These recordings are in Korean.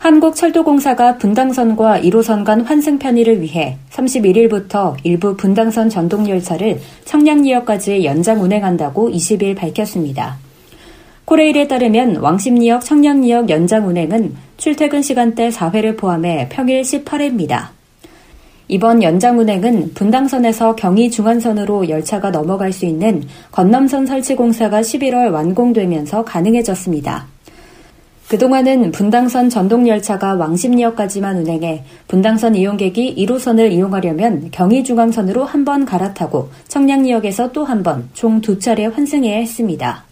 한국철도공사가 분당선과 1호선 간 환승 편의를 위해 31일부터 일부 분당선 전동열차를 청량리역까지 연장 운행한다고 20일 밝혔습니다. 코레일에 따르면 왕십리역 청량리역 연장 운행은 출퇴근 시간대 4회를 포함해 평일 18회입니다. 이번 연장 운행은 분당선에서 경의 중앙선으로 열차가 넘어갈 수 있는 건남선 설치 공사가 11월 완공되면서 가능해졌습니다. 그동안은 분당선 전동열차가 왕십리역까지만 운행해 분당선 이용객이 1호선을 이용하려면 경의중앙선으로 한 번 갈아타고 청량리역에서 또 한 번, 총 두 차례 환승해야 했습니다.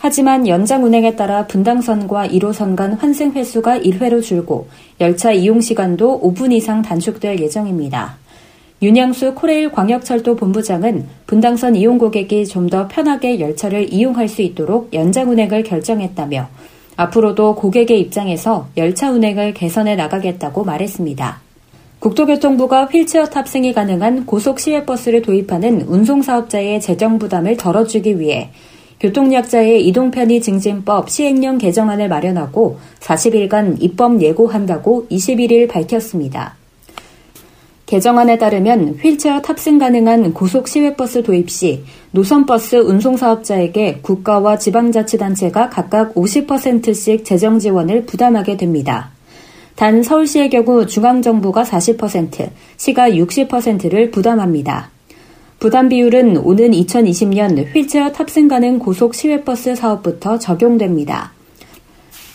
하지만 연장 운행에 따라 분당선과 1호선 간 환승 횟수가 1회로 줄고 열차 이용 시간도 5분 이상 단축될 예정입니다. 윤양수 코레일 광역철도 본부장은 분당선 이용 고객이 좀 더 편하게 열차를 이용할 수 있도록 연장 운행을 결정했다며 앞으로도 고객의 입장에서 열차 운행을 개선해 나가겠다고 말했습니다. 국토교통부가 휠체어 탑승이 가능한 고속 시외버스를 도입하는 운송사업자의 재정 부담을 덜어주기 위해 교통약자의 이동편의 증진법 시행령 개정안을 마련하고 40일간 입법 예고한다고 21일 밝혔습니다. 개정안에 따르면 휠체어 탑승 가능한 고속 시외버스 도입 시 노선버스 운송사업자에게 국가와 지방자치단체가 각각 50%씩 재정 지원을 부담하게 됩니다. 단 서울시의 경우 중앙정부가 40%, 시가 60%를 부담합니다. 부담 비율은 오는 2020년 휠체어 탑승 가능 고속 시외버스 사업부터 적용됩니다.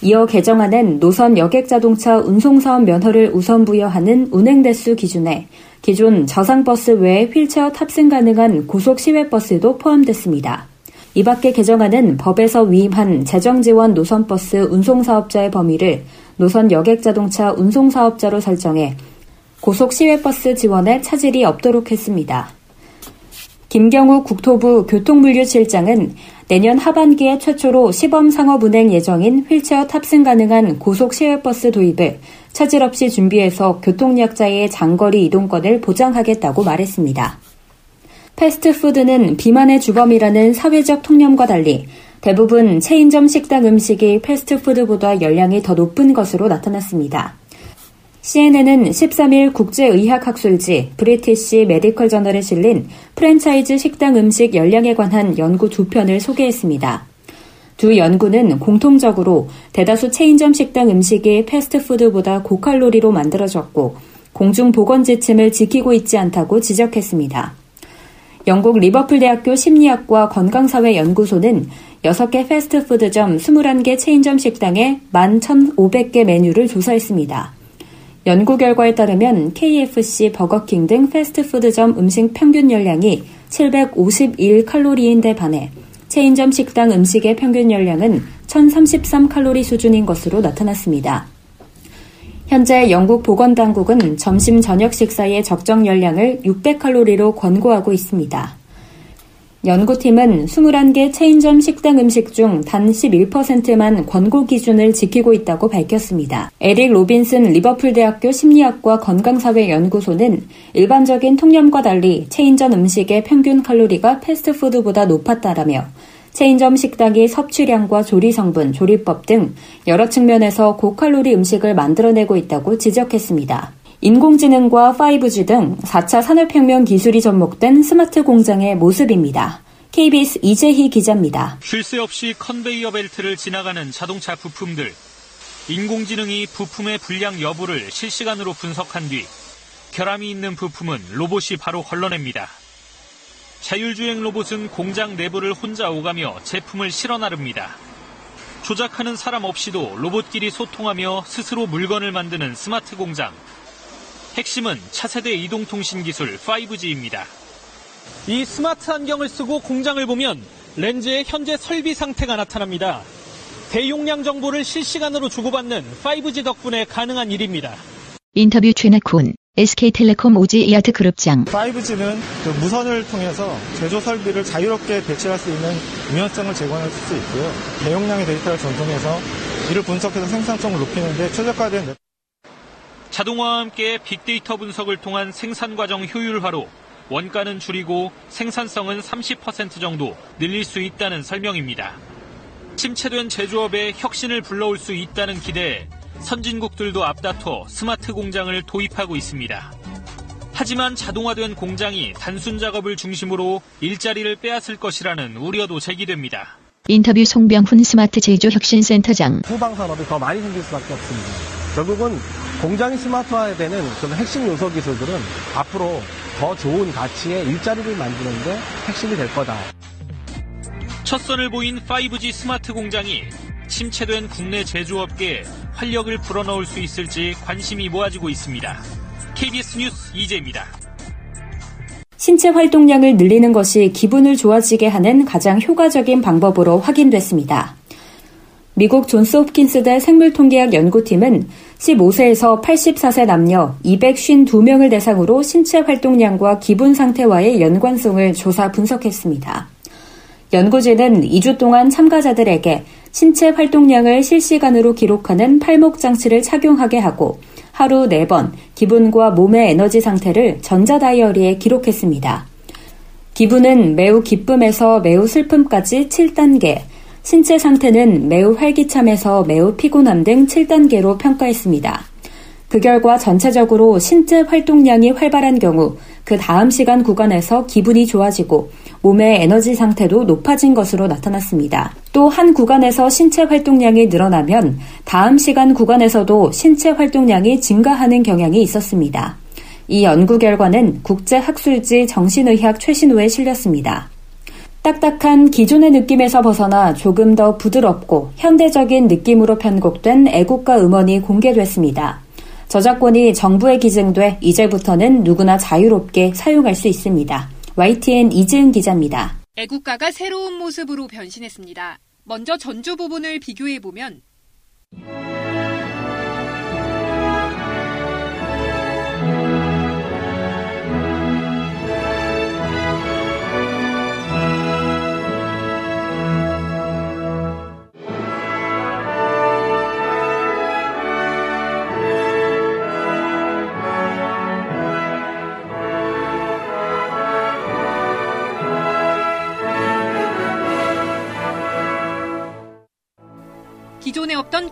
이어 개정안은 노선 여객 자동차 운송사업 면허를 우선 부여하는 운행 대수 기준에 기존 저상버스 외에 휠체어 탑승 가능한 고속 시외버스도 포함됐습니다. 이 밖에 개정안은 법에서 위임한 재정지원 노선버스 운송사업자의 범위를 노선 여객 자동차 운송사업자로 설정해 고속 시외버스 지원에 차질이 없도록 했습니다. 김경우 국토부 교통물류실장은 내년 하반기에 최초로 시범 상업 운행 예정인 휠체어 탑승 가능한 고속 시외버스 도입을 차질 없이 준비해서 교통약자의 장거리 이동권을 보장하겠다고 말했습니다. 패스트푸드는 비만의 주범이라는 사회적 통념과 달리 대부분 체인점 식당 음식이 패스트푸드보다 열량이 더 높은 것으로 나타났습니다. CNN은 13일 국제의학학술지 브리티시 메디컬 저널에 실린 프랜차이즈 식당 음식 열량에 관한 연구 두 편을 소개했습니다. 두 연구는 공통적으로 대다수 체인점 식당 음식이 패스트푸드보다 고칼로리로 만들어졌고 공중 보건 지침을 지키고 있지 않다고 지적했습니다. 영국 리버풀 대학교 심리학과 건강사회 연구소는 6개 패스트푸드점 21개 체인점 식당에 11,500개 메뉴를 조사했습니다. 연구 결과에 따르면 KFC, 버거킹 등 패스트푸드점 음식 평균 열량이 751 칼로리인데 반해 체인점 식당 음식의 평균 열량은 1033 칼로리 수준인 것으로 나타났습니다. 현재 영국 보건당국은 점심 저녁 식사의 적정 열량을 600칼로리로 권고하고 있습니다. 연구팀은 21개 체인점 식당 음식 중 단 11%만 권고 기준을 지키고 있다고 밝혔습니다. 에릭 로빈슨 리버풀 대학교 심리학과 건강사회연구소는 일반적인 통념과 달리 체인점 음식의 평균 칼로리가 패스트푸드보다 높았다라며 체인점 식당이 섭취량과 조리 성분, 조리법 등 여러 측면에서 고칼로리 음식을 만들어내고 있다고 지적했습니다. 인공지능과 5G 등 4차 산업혁명 기술이 접목된 스마트 공장의 모습입니다. KBS 이재희 기자입니다. 쉴 새 없이 컨베이어 벨트를 지나가는 자동차 부품들. 인공지능이 부품의 불량 여부를 실시간으로 분석한 뒤 결함이 있는 부품은 로봇이 바로 걸러냅니다. 자율주행 로봇은 공장 내부를 혼자 오가며 제품을 실어 나릅니다. 조작하는 사람 없이도 로봇끼리 소통하며 스스로 물건을 만드는 스마트 공장. 핵심은 차세대 이동통신 기술 5G입니다. 이 스마트 안경을 쓰고 공장을 보면 렌즈의 현재 설비 상태가 나타납니다. 대용량 정보를 실시간으로 주고받는 5G 덕분에 가능한 일입니다. 인터뷰 최낙훈 SK텔레콤 오지 이아트 그룹장 5G는 그 무선을 통해서 제조 설비를 자유롭게 배치할 수 있는 유연성을 제공할 수 있고요. 대용량의 데이터를 전송해서 이를 분석해서 생산성을 높이는 데 최적화된 자동화와 함께 빅데이터 분석을 통한 생산 과정 효율화로 원가는 줄이고 생산성은 30% 정도 늘릴 수 있다는 설명입니다. 침체된 제조업에 혁신을 불러올 수 있다는 기대에 선진국들도 앞다퉈 스마트 공장을 도입하고 있습니다. 하지만 자동화된 공장이 단순 작업을 중심으로 일자리를 빼앗을 것이라는 우려도 제기됩니다. 인터뷰 송병훈 스마트 제조 혁신센터장 후방 산업이 더 많이 생길 수밖에 없습니다. 결국은 공장이 스마트화되는 그런 핵심 요소 기술들은 앞으로 더 좋은 가치의 일자리를 만드는데 핵심이 될 거다. 첫 선을 보인 5G 스마트 공장이 침체된 국내 제조업계에 활력을 불어넣을 수 있을지 관심이 모아지고 있습니다. KBS 뉴스 이재입니다. 신체 활동량을 늘리는 것이 기분을 좋아지게 하는 가장 효과적인 방법으로 확인됐습니다. 미국 존스 홉킨스대 생물통계학 연구팀은 15세에서 84세 남녀 252명을 대상으로 신체 활동량과 기분 상태와의 연관성을 조사 분석했습니다. 연구진은 2주 동안 참가자들에게 신체 활동량을 실시간으로 기록하는 팔목 장치를 착용하게 하고 하루 4번 기분과 몸의 에너지 상태를 전자 다이어리에 기록했습니다. 기분은 매우 기쁨에서 매우 슬픔까지 7단계, 신체 상태는 매우 활기참에서 매우 피곤함 등 7단계로 평가했습니다. 그 결과 전체적으로 신체 활동량이 활발한 경우 그 다음 시간 구간에서 기분이 좋아지고 몸의 에너지 상태도 높아진 것으로 나타났습니다. 또 한 구간에서 신체 활동량이 늘어나면 다음 시간 구간에서도 신체 활동량이 증가하는 경향이 있었습니다. 이 연구 결과는 국제학술지 정신의학 최신호에 실렸습니다. 딱딱한 기존의 느낌에서 벗어나 조금 더 부드럽고 현대적인 느낌으로 편곡된 애국가 음원이 공개됐습니다. 저작권이 정부에 기증돼 이제부터는 누구나 자유롭게 사용할 수 있습니다. YTN 이지은 기자입니다. 애국가가 새로운 모습으로 변신했습니다. 먼저 전주 부분을 비교해보면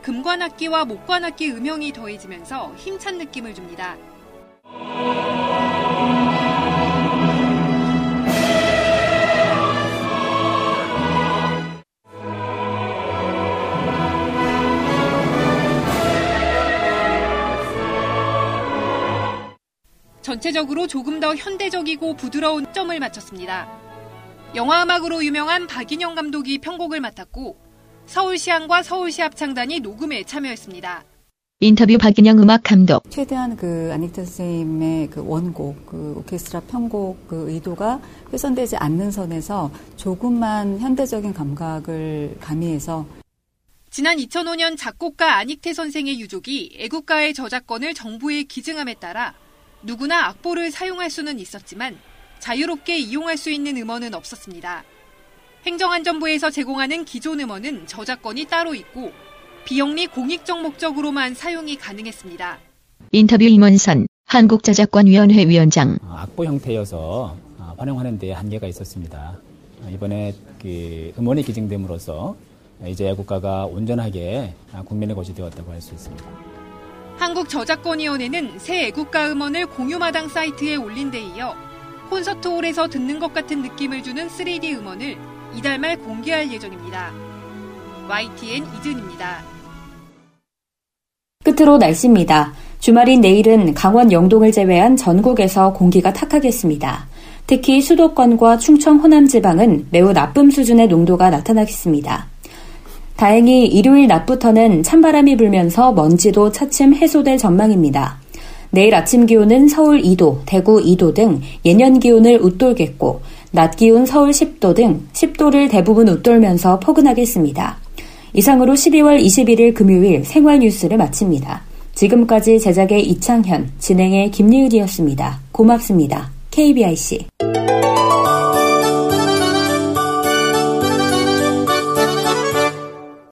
금관악기와 목관악기 음영이 더해지면서 힘찬 느낌을 줍니다. 전체적으로 조금 더 현대적이고 부드러운 점을 맞췄습니다. 영화 음악으로 유명한 박인영 감독이 편곡을 맡았고 서울시향과 서울시 합창단이 녹음에 참여했습니다. 인터뷰 박인영 음악 감독. 최대한 그 아닉타 선생님의 그 원곡, 그 오케스트라 편곡 그 의도가 훼손되지 않는 선에서 조금만 현대적인 감각을 가미해서 지난 2005년 작곡가 안익태 선생의 유족이 애국가의 저작권을 정부에 기증함에 따라 누구나 악보를 사용할 수는 있었지만 자유롭게 이용할 수 있는 음원은 없었습니다. 행정안전부에서 제공하는 기존 음원은 저작권이 따로 있고 비영리 공익적 목적으로만 사용이 가능했습니다. 인터뷰 임원선 한국저작권위원회 위원장. 악보 형태여서 활용하는 데 한계가 있었습니다. 이번에 그 음원이 기증됨으로써 이제 애국가가 온전하게 국민의 것이 되었다고 할 수 있습니다. 한국저작권위원회는 새 애국가 음원을 공유마당 사이트에 올린 데 이어 콘서트홀에서 듣는 것 같은 느낌을 주는 3D 음원을 이달 말 공개할 예정입니다. YTN 이준입니다. 끝으로 날씨입니다. 주말인 내일은 강원 영동을 제외한 전국에서 공기가 탁하겠습니다. 특히 수도권과 충청 호남 지방은 매우 나쁨 수준의 농도가 나타나겠습니다. 다행히 일요일 낮부터는 찬바람이 불면서 먼지도 차츰 해소될 전망입니다. 내일 아침 기온은 서울 2도, 대구 2도 등 예년 기온을 웃돌겠고 낮 기온 서울 10도 등 10도를 대부분 웃돌면서 포근하겠습니다. 이상으로 12월 21일 금요일 생활 뉴스를 마칩니다. 지금까지 제작의 이창현, 진행의 김리을이었습니다. 고맙습니다. KBIC.